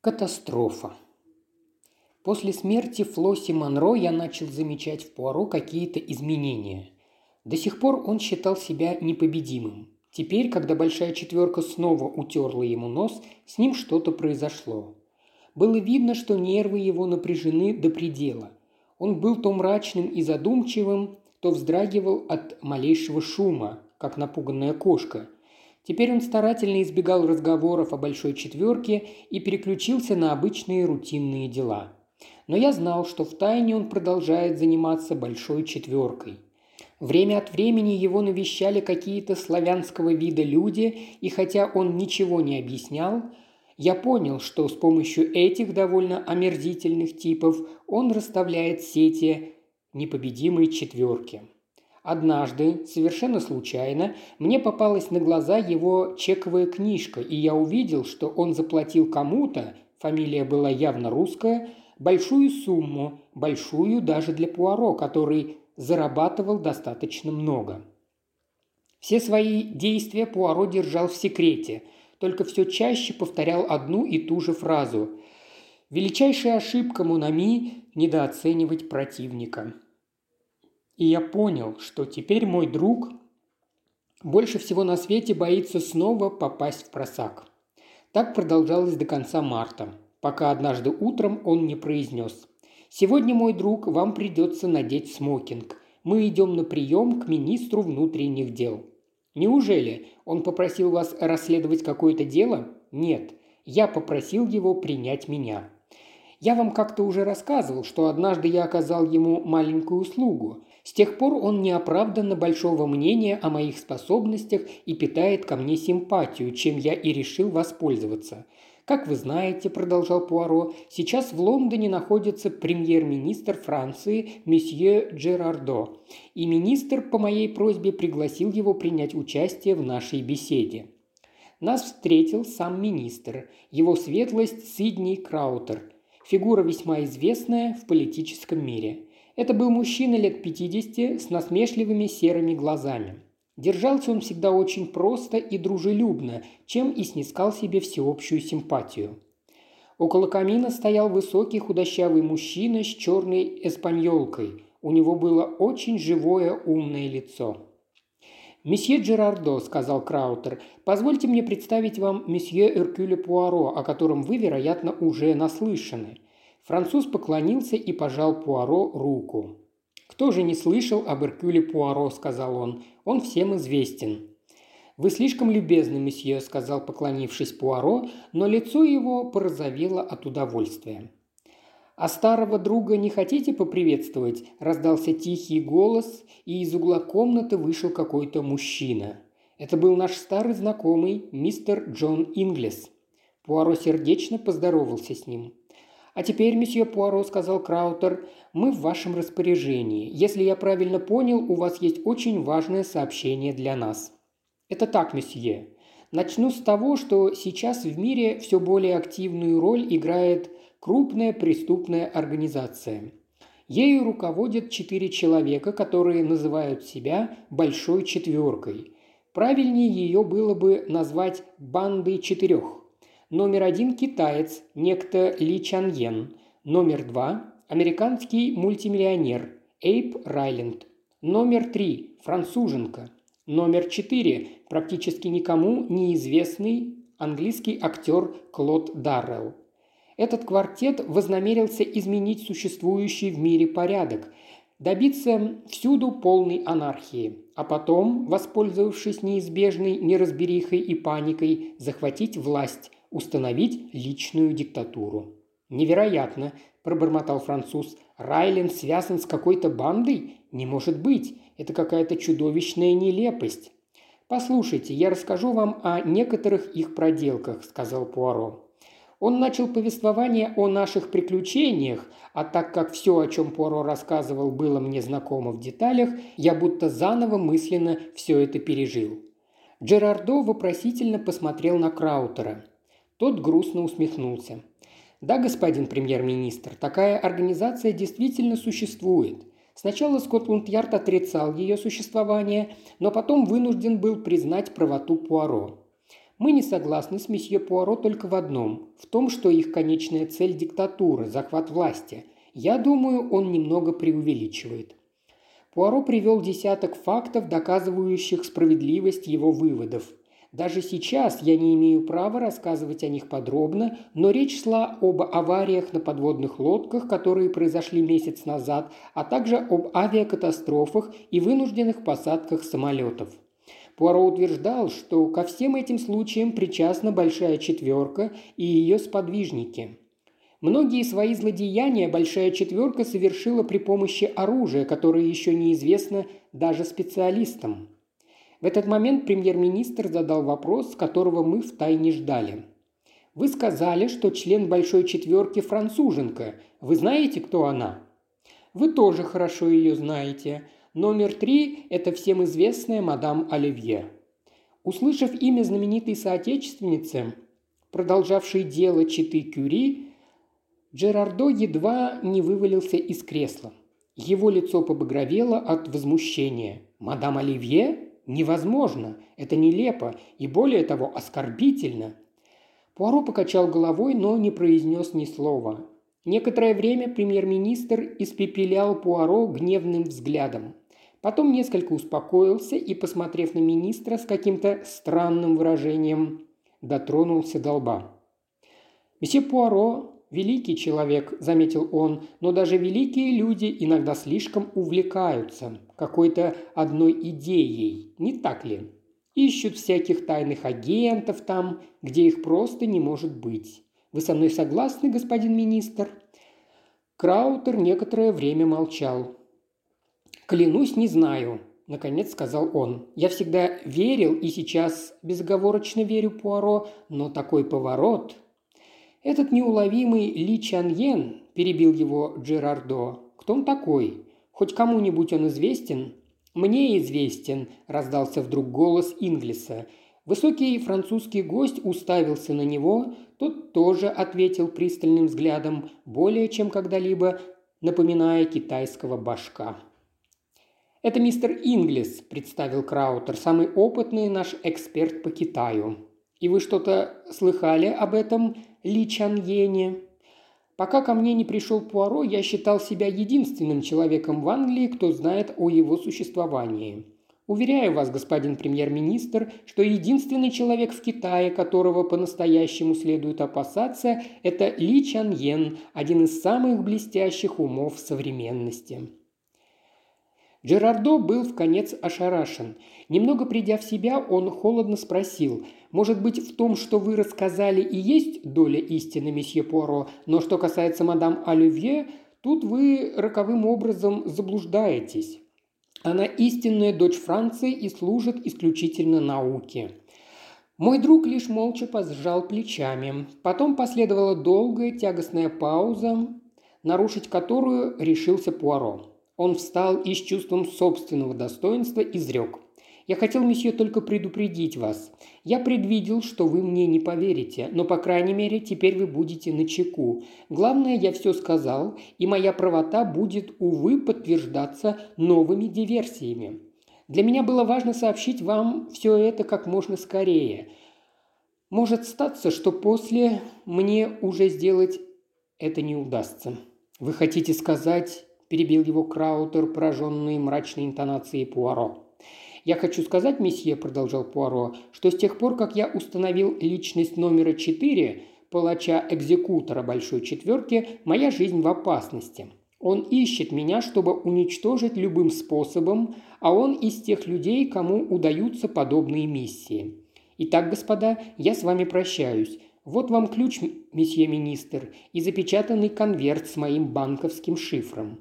Катастрофа. После смерти Флосси Монро я начал замечать в Пуаро какие-то изменения. До сих пор он считал себя непобедимым. Теперь, когда большая четверка снова утерла ему нос, с ним что-то произошло. Было видно, что нервы его напряжены до предела. Он был то мрачным и задумчивым, то вздрагивал от малейшего шума, как напуганная кошка – Теперь он старательно избегал разговоров о большой четверке и переключился на обычные рутинные дела. Но я знал, что в тайне он продолжает заниматься большой четверкой. Время от времени его навещали какие-то славянского вида люди, и хотя он ничего не объяснял, я понял, что с помощью этих довольно омерзительных типов он расставляет сети непобедимой четверки. Однажды, совершенно случайно, мне попалась на глаза его чековая книжка, и я увидел, что он заплатил кому-то, фамилия была явно русская, большую сумму, большую даже для Пуаро, который зарабатывал достаточно много. Все свои действия Пуаро держал в секрете, только все чаще повторял одну и ту же фразу. «Величайшая ошибка Мунами – недооценивать противника». И я понял, что теперь мой друг больше всего на свете боится снова попасть в просак. Так продолжалось до конца марта, пока однажды утром он не произнес «Сегодня, мой друг, вам придется надеть смокинг. Мы идем на прием к министру внутренних дел». «Неужели? Он попросил вас расследовать какое-то дело?» «Нет. Я попросил его принять меня». Я вам как-то уже рассказывал, что однажды я оказал ему маленькую услугу. С тех пор он неоправданно большого мнения о моих способностях и питает ко мне симпатию, чем я и решил воспользоваться. Как вы знаете, продолжал Пуаро, сейчас в Лондоне находится премьер-министр Франции месье Джерардо, и министр по моей просьбе пригласил его принять участие в нашей беседе. Нас встретил сам министр, его светлость Сидней Краутер, фигура весьма известная в политическом мире – это был мужчина лет 50 с насмешливыми серыми глазами. Держался он всегда очень просто и дружелюбно, чем и снискал себе всеобщую симпатию. Около камина стоял высокий худощавый мужчина с черной эспаньолкой. У него было очень живое умное лицо. «Месье Джерардо», – сказал Краутер, – «позвольте мне представить вам месье Эркюля Пуаро, о котором вы, вероятно, уже наслышаны. Француз поклонился и пожал Пуаро руку. «Кто же не слышал об Эркюле Пуаро?» – сказал он. «Он всем известен». «Вы слишком любезны, месье», – сказал, поклонившись Пуаро, но лицо его порозовело от удовольствия. «А старого друга не хотите поприветствовать?» – раздался тихий голос, и из угла комнаты вышел какой-то мужчина. Это был наш старый знакомый, мистер Джон Инглес. Пуаро сердечно поздоровался с ним. «А теперь, месье Пуаро», – сказал Краутер, – «мы в вашем распоряжении. Если я правильно понял, у вас есть очень важное сообщение для нас». «Это так, месье. Начну с того, что сейчас в мире все более активную роль играет крупная преступная организация. Ею руководят четыре человека, которые называют себя «большой четверкой». Правильнее ее было бы назвать «бандой четырех». Номер один – китаец, некто Ли Чан Йен. Номер два – американский мультимиллионер Эйп Райленд. Номер три – француженка. Номер четыре – практически никому неизвестный английский актер Клод Даррелл. Этот квартет вознамерился изменить существующий в мире порядок, добиться всюду полной анархии, а потом, воспользовавшись неизбежной неразберихой и паникой, захватить власть, установить личную диктатуру. «Невероятно!» – пробормотал француз. «Райлен связан с какой-то бандой? Не может быть! Это какая-то чудовищная нелепость!» «Послушайте, я расскажу вам о некоторых их проделках», – сказал Пуаро. Он начал повествование о наших приключениях, а так как все, о чем Пуаро рассказывал, было мне знакомо в деталях, я будто заново мысленно все это пережил. Джерардо вопросительно посмотрел на Краутера. Тот грустно усмехнулся. «Да, господин премьер-министр, такая организация действительно существует. Сначала Скотланд-Ярд отрицал ее существование, но потом вынужден был признать правоту Пуаро. Мы не согласны с месье Пуаро только в одном – в том, что их конечная цель – диктатура, захват власти. Я думаю, он немного преувеличивает. Пуаро привел десяток фактов, доказывающих справедливость его выводов. Даже сейчас я не имею права рассказывать о них подробно, но речь шла об авариях на подводных лодках, которые произошли месяц назад, а также об авиакатастрофах и вынужденных посадках самолетов. Пуаро утверждал, что ко всем этим случаям причастна Большая Четверка и ее сподвижники. Многие свои злодеяния Большая Четверка совершила при помощи оружия, которое еще неизвестно даже специалистам. В этот момент премьер-министр задал вопрос, которого мы втайне ждали. «Вы сказали, что член Большой Четверки француженка. Вы знаете, кто она?» «Вы тоже хорошо ее знаете. Номер три – это всем известная мадам Оливье». Услышав имя знаменитой соотечественницы, продолжавшей дело Читы Кюри, Джерардо едва не вывалился из кресла. Его лицо побагровело от возмущения. «Мадам Оливье? Невозможно, это нелепо и более того оскорбительно. Пуаро покачал головой, но не произнес ни слова. Некоторое время премьер-министр испепелял Пуаро гневным взглядом. Потом несколько успокоился и, посмотрев на министра с каким-то странным выражением, дотронулся до лба. «Месье Пуаро великий человек», – заметил он, – «но даже великие люди иногда слишком увлекаются какой-то одной идеей, не так ли? Ищут всяких тайных агентов там, где их просто не может быть. Вы со мной согласны, господин министр?» Краутер некоторое время молчал. «Клянусь, не знаю», – наконец сказал он. «Я всегда верил и сейчас безоговорочно верю Пуаро, но такой поворот «Этот неуловимый Ли Чан Йен», – перебил его Джерардо, – «кто он такой? Хоть кому-нибудь он известен?» «Мне известен», – раздался вдруг голос Инглиса. Высокий французский гость уставился на него, тот тоже ответил пристальным взглядом, более чем когда-либо напоминая китайского башка. «Это мистер Инглис», – представил Краутер, – «самый опытный наш эксперт по Китаю». «И вы что-то слыхали об этом Ли Чаньене?» Пока ко мне не пришел Пуаро, я считал себя единственным человеком в Англии, кто знает о его существовании. Уверяю вас, господин премьер-министр, что единственный человек в Китае, которого по-настоящему следует опасаться, это Ли Чан Йен, один из самых блестящих умов современности. Джерардо был в конец ошарашен. Немного придя в себя, он холодно спросил, «Может быть, в том, что вы рассказали, и есть доля истины, месье Пуаро, но что касается мадам Оливье, тут вы роковым образом заблуждаетесь. Она истинная дочь Франции и служит исключительно науке». Мой друг лишь молча пожал плечами. Потом последовала долгая тягостная пауза, нарушить которую решился Пуаро. Он встал и с чувством собственного достоинства изрек. «Я хотел, месье, только предупредить вас. Я предвидел, что вы мне не поверите, но, по крайней мере, теперь вы будете на чеку. Главное, я все сказал, и моя правота будет, увы, подтверждаться новыми диверсиями. Для меня было важно сообщить вам все это как можно скорее. Может статься, что после мне уже сделать это не удастся. Вы хотите сказать, – перебил его Краутер, пораженный мрачной интонацией Пуаро. «Я хочу сказать, месье», – продолжал Пуаро, – «что с тех пор, как я установил личность номера 4, палача-экзекутора Большой Четверки, моя жизнь в опасности. Он ищет меня, чтобы уничтожить любым способом, а он из тех людей, кому удаются подобные миссии. Итак, господа, я с вами прощаюсь. Вот вам ключ, месье министр, и запечатанный конверт с моим банковским шифром.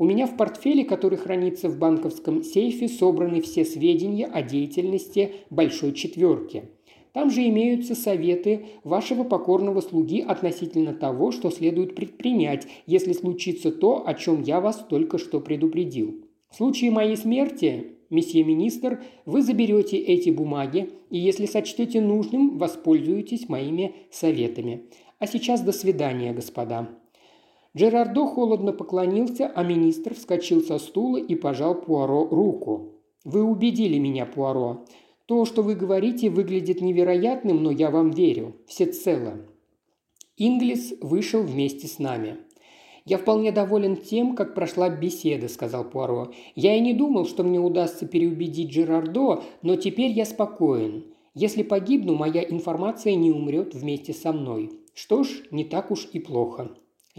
У меня в портфеле, который хранится в банковском сейфе, собраны все сведения о деятельности Большой Четверки. Там же имеются советы вашего покорного слуги относительно того, что следует предпринять, если случится то, о чем я вас только что предупредил. В случае моей смерти, месье министр, вы заберете эти бумаги и, если сочтете нужным, воспользуетесь моими советами. А сейчас до свидания, господа. Джерардо холодно поклонился, а министр вскочил со стула и пожал Пуаро руку. «Вы убедили меня, Пуаро. То, что вы говорите, выглядит невероятным, но я вам верю. Всецело. Инглис вышел вместе с нами. «Я вполне доволен тем, как прошла беседа», – сказал Пуаро. «Я и не думал, что мне удастся переубедить Джерардо, но теперь я спокоен. Если погибну, моя информация не умрет вместе со мной. Что ж, не так уж и плохо».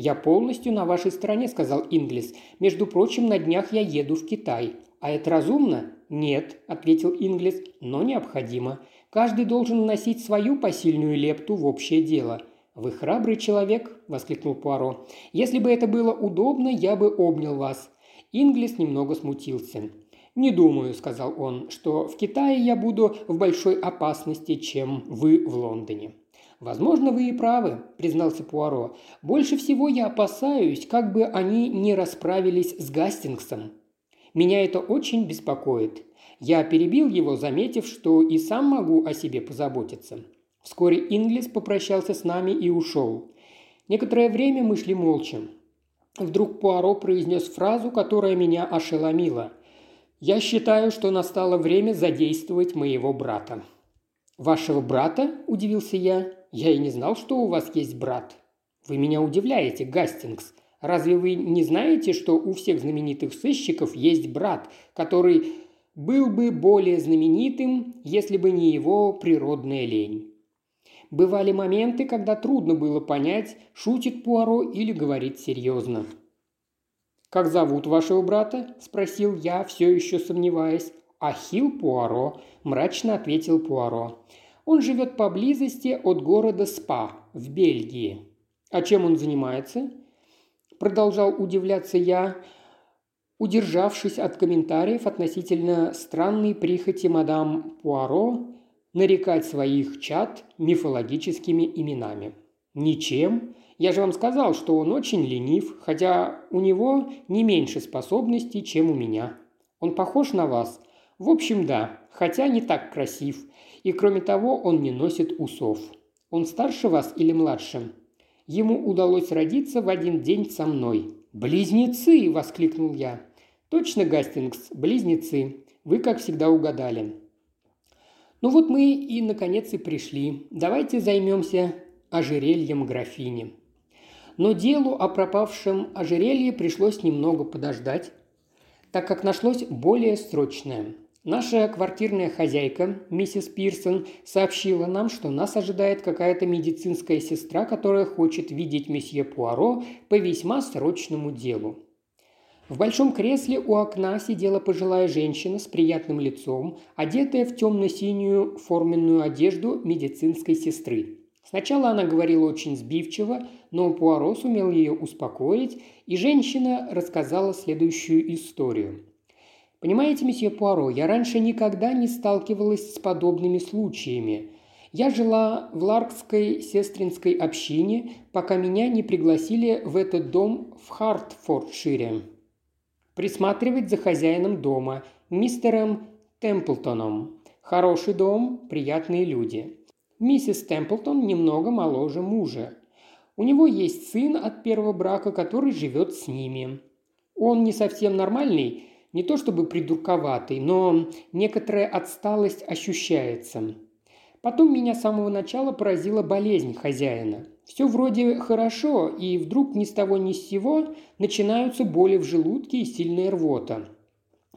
«Я полностью на вашей стороне», – сказал Инглис. «Между прочим, на днях я еду в Китай. А это разумно?» «Нет», – ответил Инглис, – «но необходимо. Каждый должен вносить свою посильную лепту в общее дело». «Вы храбрый человек», – воскликнул Пуаро. «Если бы это было удобно, я бы обнял вас». Инглис немного смутился. «Не думаю», – сказал он, – «что в Китае я буду в большой опасности, чем вы в Лондоне». «Возможно, вы и правы», – признался Пуаро. «Больше всего я опасаюсь, как бы они не расправились с Гастингсом. Меня это очень беспокоит. Я перебил его, заметив, что и сам могу о себе позаботиться. Вскоре Инглис попрощался с нами и ушел. Некоторое время мы шли молча. Вдруг Пуаро произнес фразу, которая меня ошеломила. «Я считаю, что настало время задействовать моего брата». «Вашего брата?» – удивился я. «Я и не знал, что у вас есть брат». «Вы меня удивляете, Гастингс. Разве вы не знаете, что у всех знаменитых сыщиков есть брат, который был бы более знаменитым, если бы не его природная лень? Бывали моменты, когда трудно было понять, шутит Пуаро или говорит серьезно. «Как зовут вашего брата?» – спросил я, все еще сомневаясь. «Ахилл Пуаро», – мрачно ответил Пуаро. «Он живет поблизости от города Спа, в Бельгии». «А чем он занимается?» Продолжал удивляться я, удержавшись от комментариев относительно странной прихоти мадам Пуаро нарекать своих чад мифологическими именами. Ничем. Я же вам сказал, что он очень ленив, хотя у него не меньше способностей, чем у меня. Он похож на вас? В общем, да, хотя не так красив. И кроме того, он не носит усов. Он старше вас или младше? Ему удалось родиться в один день со мной. «Близнецы!» – воскликнул я. «Точно, Гастингс, близнецы. Вы, как всегда, угадали». Ну вот мы и, наконец, и пришли. Давайте займемся ожерельем графини. Но делу о пропавшем ожерелье пришлось немного подождать, так как нашлось более срочное. Наша квартирная хозяйка, миссис Пирсон, сообщила нам, что нас ожидает какая-то медицинская сестра, которая хочет видеть месье Пуаро по весьма срочному делу. В большом кресле у окна сидела пожилая женщина с приятным лицом, одетая в темно-синюю форменную одежду медицинской сестры. Сначала она говорила очень сбивчиво, но Пуаро сумел ее успокоить, и женщина рассказала следующую историю – Понимаете, месье Пуаро, я раньше никогда не сталкивалась с подобными случаями. Я жила в Ларкской сестринской общине, пока меня не пригласили в этот дом в Хартфордшире. Присматривать за хозяином дома, мистером Темплтоном. Хороший дом, приятные люди. Миссис Темплтон немного моложе мужа. У него есть сын от первого брака, который живет с ними. Он не совсем нормальный, не то чтобы придурковатый, но некоторая отсталость ощущается. Потом меня с самого начала поразила болезнь хозяина. Все вроде хорошо, и вдруг ни с того ни с сего начинаются боли в желудке и сильная рвота.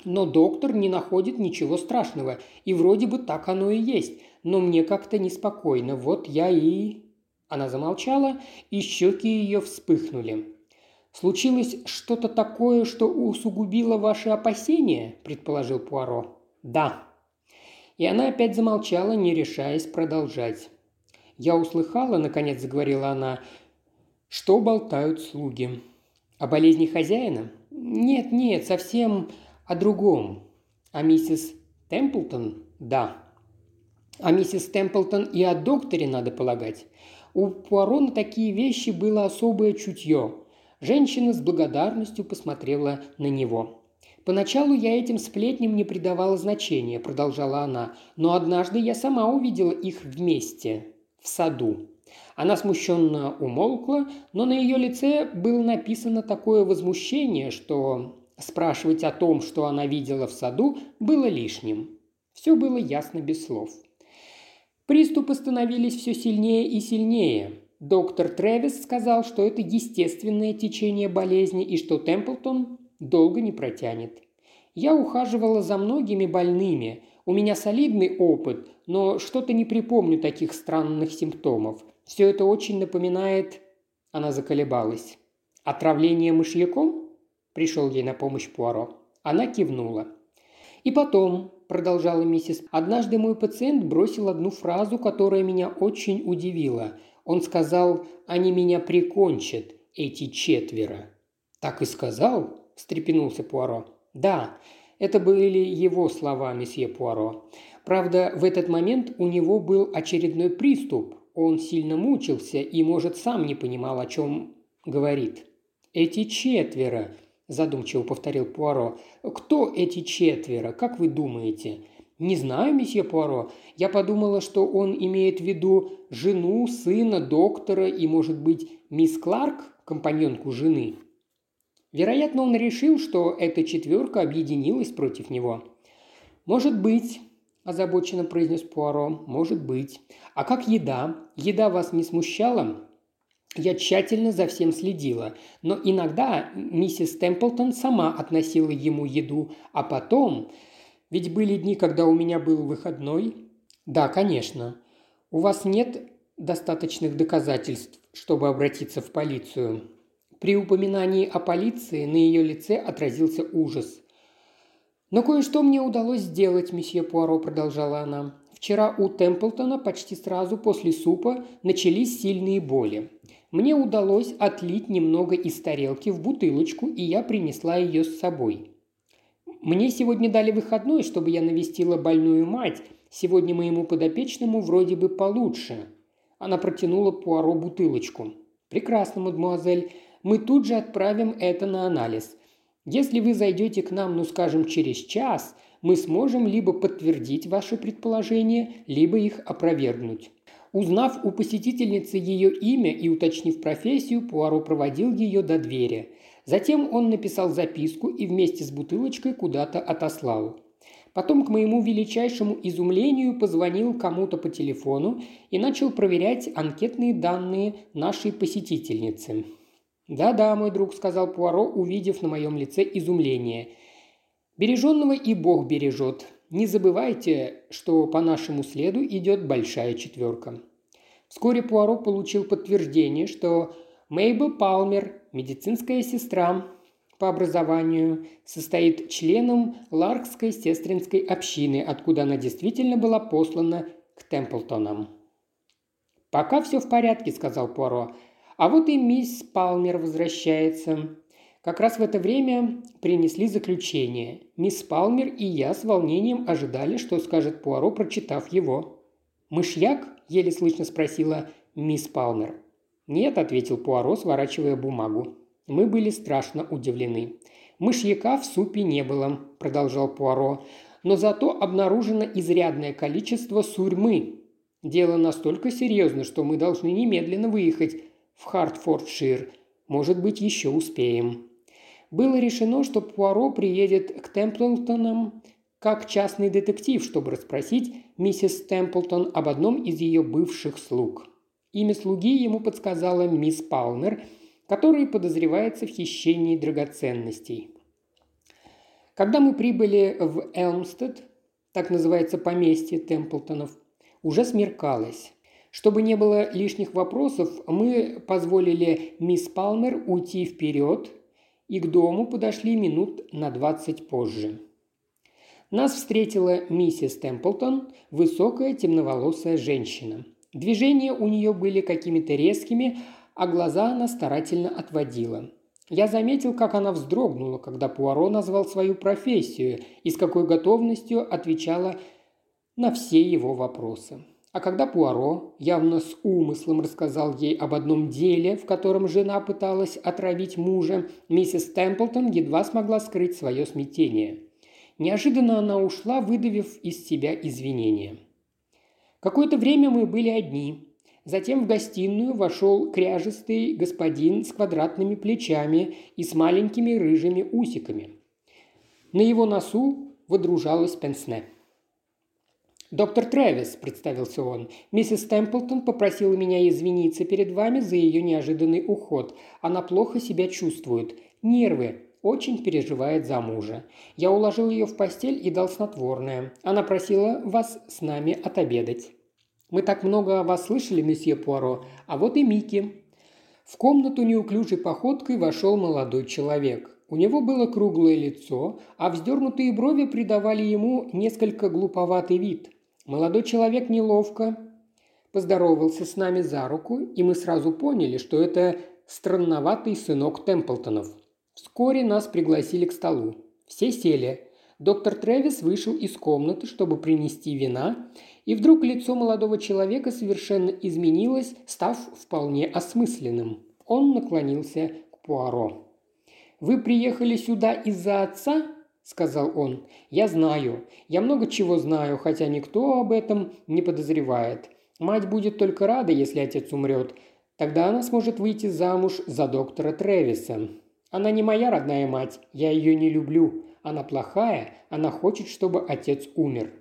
Но доктор не находит ничего страшного, и вроде бы так оно и есть, но мне как-то неспокойно, вот я и... Она замолчала, и щеки ее вспыхнули. «Случилось что-то такое, что усугубило ваши опасения?» – предположил Пуаро. «Да». И она опять замолчала, не решаясь продолжать. «Я услыхала», – наконец заговорила она, – «что болтают слуги». «О болезни хозяина?» «Нет, нет, совсем о другом». «А миссис Темплтон?» «Да». «А миссис Темплтон и о докторе, надо полагать». У Пуаро на такие вещи было особое чутье – Женщина с благодарностью посмотрела на него. «Поначалу я этим сплетням не придавала значения», – продолжала она, – «но однажды я сама увидела их вместе, в саду». Она смущенно умолкла, но на ее лице было написано такое возмущение, что спрашивать о том, что она видела в саду, было лишним. Все было ясно без слов. Приступы становились все сильнее и сильнее. Доктор Трэвис сказал, что это естественное течение болезни и что Темплтон долго не протянет. Я ухаживала за многими больными. У меня солидный опыт, но что-то не припомню таких странных симптомов. Все это очень напоминает... Она заколебалась. «Отравление мышьяком?» Пришел ей на помощь Пуаро. Она кивнула. «И потом», – продолжала миссис, – «однажды мой пациент бросил одну фразу, которая меня очень удивила. Он сказал, они меня прикончат, эти четверо». «Так и сказал?» – встрепенулся Пуаро. «Да, это были его слова, месье Пуаро. Правда, в этот момент у него был очередной приступ. Он сильно мучился и, может, сам не понимал, о чем говорит. «Эти четверо», – задумчиво повторил Пуаро. «Кто эти четверо, как вы думаете?» «Не знаю, месье Пуаро. Я подумала, что он имеет в виду жену, сына, доктора и, может быть, мисс Кларк, компаньонку жены». Вероятно, он решил, что эта четверка объединилась против него. «Может быть», – озабоченно произнес Пуаро, – «может быть. А как еда? Еда вас не смущала?» Я тщательно за всем следила, но иногда миссис Темплтон сама относила ему еду, а потом... Ведь были дни, когда у меня был выходной. Да, конечно. У вас нет достаточных доказательств, чтобы обратиться в полицию. При упоминании о полиции на ее лице отразился ужас. «Но кое-что мне удалось сделать, месье Пуаро», – продолжала она. «Вчера у Темплтона почти сразу после супа начались сильные боли. Мне удалось отлить немного из тарелки в бутылочку, и я принесла ее с собой. Мне сегодня дали выходной, чтобы я навестила больную мать. Сегодня моему подопечному вроде бы получше». Она протянула Пуаро бутылочку. «Прекрасно, мадемуазель мы тут же отправим это на анализ. Если вы зайдете к нам, ну скажем, через час, мы сможем либо подтвердить ваши предположения, либо их опровергнуть. Узнав у посетительницы ее имя и уточнив профессию, Пуаро проводил ее до двери. Затем он написал записку и вместе с бутылочкой куда-то отослал. Потом, к моему величайшему изумлению, позвонил кому-то по телефону и начал проверять анкетные данные нашей посетительницы. «Да-да, мой друг», – сказал Пуаро, увидев на моем лице изумление. «Береженного и Бог бережет. Не забывайте, что по нашему следу идет большая четверка». Вскоре Пуаро получил подтверждение, что Мейбл Палмер, медицинская сестра по образованию, состоит членом Ларкской сестринской общины, откуда она действительно была послана к Темплтонам. «Пока все в порядке», – сказал Пуаро. А вот и мисс Палмер возвращается. Как раз в это время принесли заключение. Мисс Палмер и я с волнением ожидали, что скажет Пуаро, прочитав его. «Мышьяк?» – еле слышно спросила мисс Палмер. «Нет», – ответил Пуаро, сворачивая бумагу. Мы были страшно удивлены. «Мышьяка в супе не было», – продолжал Пуаро. «Но зато обнаружено изрядное количество сурьмы. Дело настолько серьезно, что мы должны немедленно выехать в Хартфордшир. Может быть, еще успеем. Было решено, что Пуаро приедет к Темплтонам как частный детектив, чтобы расспросить миссис Темплтон об одном из ее бывших слуг. Имя слуги ему подсказала мисс Палмер, который подозревается в хищении драгоценностей. Когда мы прибыли в Элмстед, так называется поместье Темплтонов, уже смеркалось. Чтобы не было лишних вопросов, мы позволили мисс Палмер уйти вперед и к дому подошли минут на двадцать позже. Нас встретила миссис Темплтон, высокая темноволосая женщина. Движения у нее были какими-то резкими, а глаза она старательно отводила. Я заметил, как она вздрогнула, когда Пуаро назвал свою профессию и с какой готовностью отвечала на все его вопросы. А когда Пуаро явно с умыслом рассказал ей об одном деле, в котором жена пыталась отравить мужа, миссис Темплтон едва смогла скрыть свое смятение. Неожиданно она ушла, выдавив из себя извинения. Какое-то время мы были одни. Затем в гостиную вошел кряжистый господин с квадратными плечами и с маленькими рыжими усиками. На его носу водружалась пенсне. «Доктор Трэвис», – представился он. «Миссис Темплтон попросила меня извиниться перед вами за ее неожиданный уход. Она плохо себя чувствует. Нервы. Очень переживает за мужа. Я уложил ее в постель и дал снотворное. Она просила вас с нами отобедать». «Мы так много о вас слышали, месье Пуаро. А вот и Микки». В комнату неуклюжей походкой вошел молодой человек. У него было круглое лицо, а вздернутые брови придавали ему несколько глуповатый вид. Молодой человек неловко поздоровался с нами за руку, и мы сразу поняли, что это странноватый сынок Темплтонов. Вскоре нас пригласили к столу. Все сели. Доктор Трэвис вышел из комнаты, чтобы принести вина, и вдруг лицо молодого человека совершенно изменилось, став вполне осмысленным. Он наклонился к Пуаро. «Вы приехали сюда из-за отца?» – сказал он. «Я знаю. Я много чего знаю, хотя никто об этом не подозревает. Мать будет только рада, если отец умрет. Тогда она сможет выйти замуж за доктора Тревиса. Она не моя родная мать, я ее не люблю. Она плохая, она хочет, чтобы отец умер».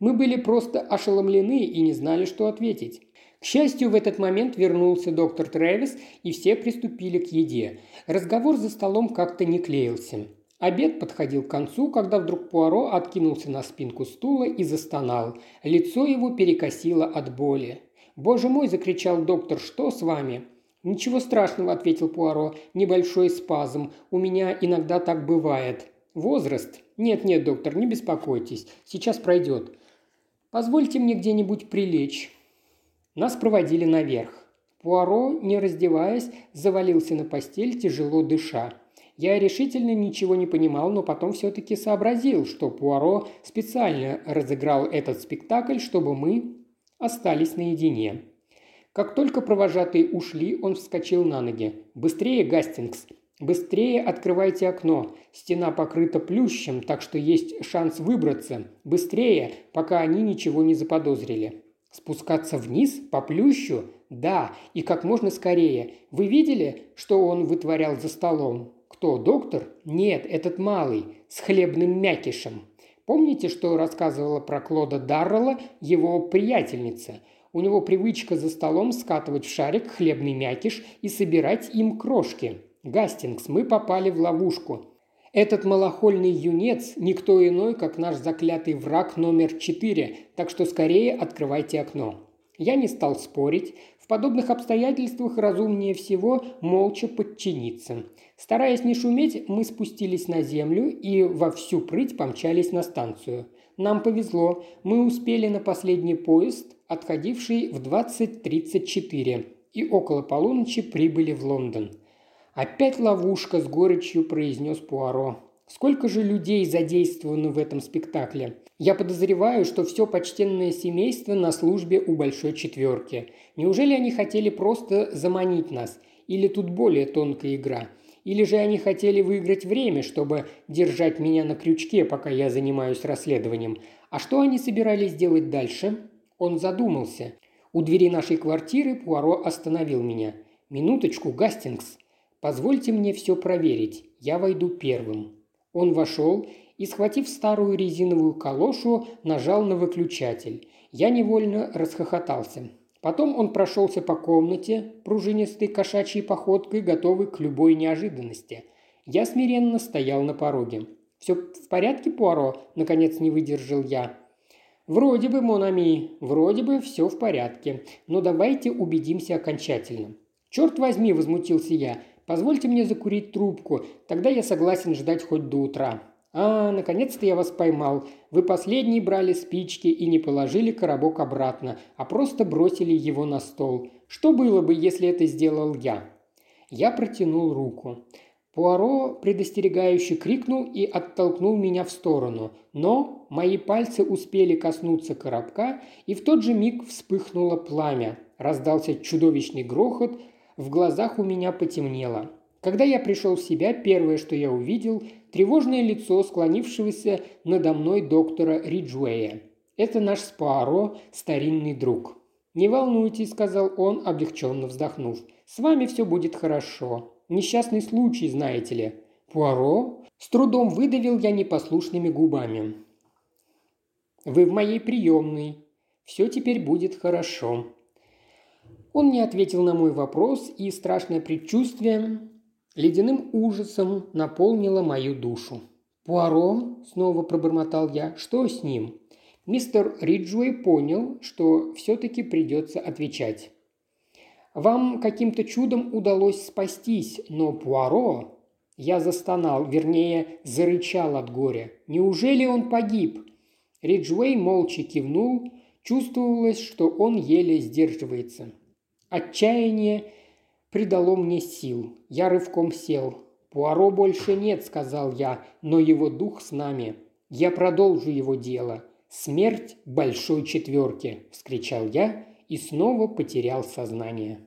Мы были просто ошеломлены и не знали, что ответить. К счастью, в этот момент вернулся доктор Трэвис, и все приступили к еде. Разговор за столом как-то не клеился. Обед подходил к концу, когда вдруг Пуаро откинулся на спинку стула и застонал. Лицо его перекосило от боли. «Боже мой!» – закричал доктор. «Что с вами?» «Ничего страшного», – ответил Пуаро. «Небольшой спазм. У меня иногда так бывает». «Возраст?» «Нет-нет, доктор, не беспокойтесь. Сейчас пройдет». «Позвольте мне где-нибудь прилечь». Нас проводили наверх. Пуаро, не раздеваясь, завалился на постель, тяжело дыша. Я решительно ничего не понимал, но потом все-таки сообразил, что Пуаро специально разыграл этот спектакль, чтобы мы остались наедине. Как только провожатые ушли, он вскочил на ноги. «Быстрее, Гастингс! Быстрее открывайте окно! Стена покрыта плющем, так что есть шанс выбраться. Быстрее, пока они ничего не заподозрили!» Спускаться вниз по плющу? Да, и как можно скорее. Вы видели, что он вытворял за столом? Кто, доктор? Нет, этот малый, с хлебным мякишем. Помните, что рассказывала про Клода Даррелла его приятельница? У него привычка за столом скатывать в шарик хлебный мякиш и собирать им крошки. Гастингс, мы попали в ловушку. Этот малохольный юнец – никто иной, как наш заклятый враг номер четыре, так что скорее открывайте окно. Я не стал спорить. В подобных обстоятельствах разумнее всего молча подчиниться. Стараясь не шуметь, мы спустились на землю и во всю прыть помчались на станцию. Нам повезло, мы успели на последний поезд, отходивший в 20.34, и около полуночи прибыли в Лондон. «Опять ловушка», – с горечью произнес Пуаро. «Сколько же людей задействовано в этом спектакле? Я подозреваю, что все почтенное семейство на службе у Большой Четверки. Неужели они хотели просто заманить нас? Или тут более тонкая игра? Или же они хотели выиграть время, чтобы держать меня на крючке, пока я занимаюсь расследованием? А что они собирались делать дальше?» Он задумался. У двери нашей квартиры Пуаро остановил меня. «Минуточку, Гастингс. Позвольте мне все проверить. Я войду первым». Он вошел и, схватив старую резиновую калошу, нажал на выключатель. Я невольно расхохотался. Потом он прошелся по комнате, пружинистой кошачьей походкой, готовый к любой неожиданности. Я смиренно стоял на пороге. «Все в порядке, Пуаро?» – наконец не выдержал я. «Вроде бы, Монами, вроде бы все в порядке. Но давайте убедимся окончательно». «Черт возьми!» – возмутился я. Позвольте мне закурить трубку, тогда я согласен ждать хоть до утра». «А, наконец-то я вас поймал. Вы последний брали спички и не положили коробок обратно, а просто бросили его на стол. Что было бы, если это сделал я?» Я протянул руку. Пуаро предостерегающе крикнул и оттолкнул меня в сторону, но мои пальцы успели коснуться коробка, и в тот же миг вспыхнуло пламя. Раздался чудовищный грохот, в глазах у меня потемнело. Когда я пришел в себя, первое, что я увидел – тревожное лицо склонившегося надо мной доктора Риджуэя. Это наш Спаро, старинный друг. «Не волнуйтесь», – сказал он, облегченно вздохнув. «С вами все будет хорошо. Несчастный случай, знаете ли». «Пуаро?» С трудом выдавил я непослушными губами. Вы в моей приемной. Все теперь будет хорошо». Он не ответил на мой вопрос, и страшное предчувствие ледяным ужасом наполнило мою душу. «Пуаро?» – снова пробормотал я. «Что с ним?» Мистер Риджуэй понял, что все-таки придется отвечать. «Вам каким-то чудом удалось спастись, но Пуаро...» Я застонал, вернее, зарычал от горя. «Неужели он погиб?» Риджуэй молча кивнул, чувствовалось, что он еле сдерживается. Отчаяние придало мне сил. Я рывком сел. «Пуаро больше нет», — сказал я, — «но его дух с нами. Я продолжу его дело. Смерть большой четверки», — вскричал я и снова потерял сознание.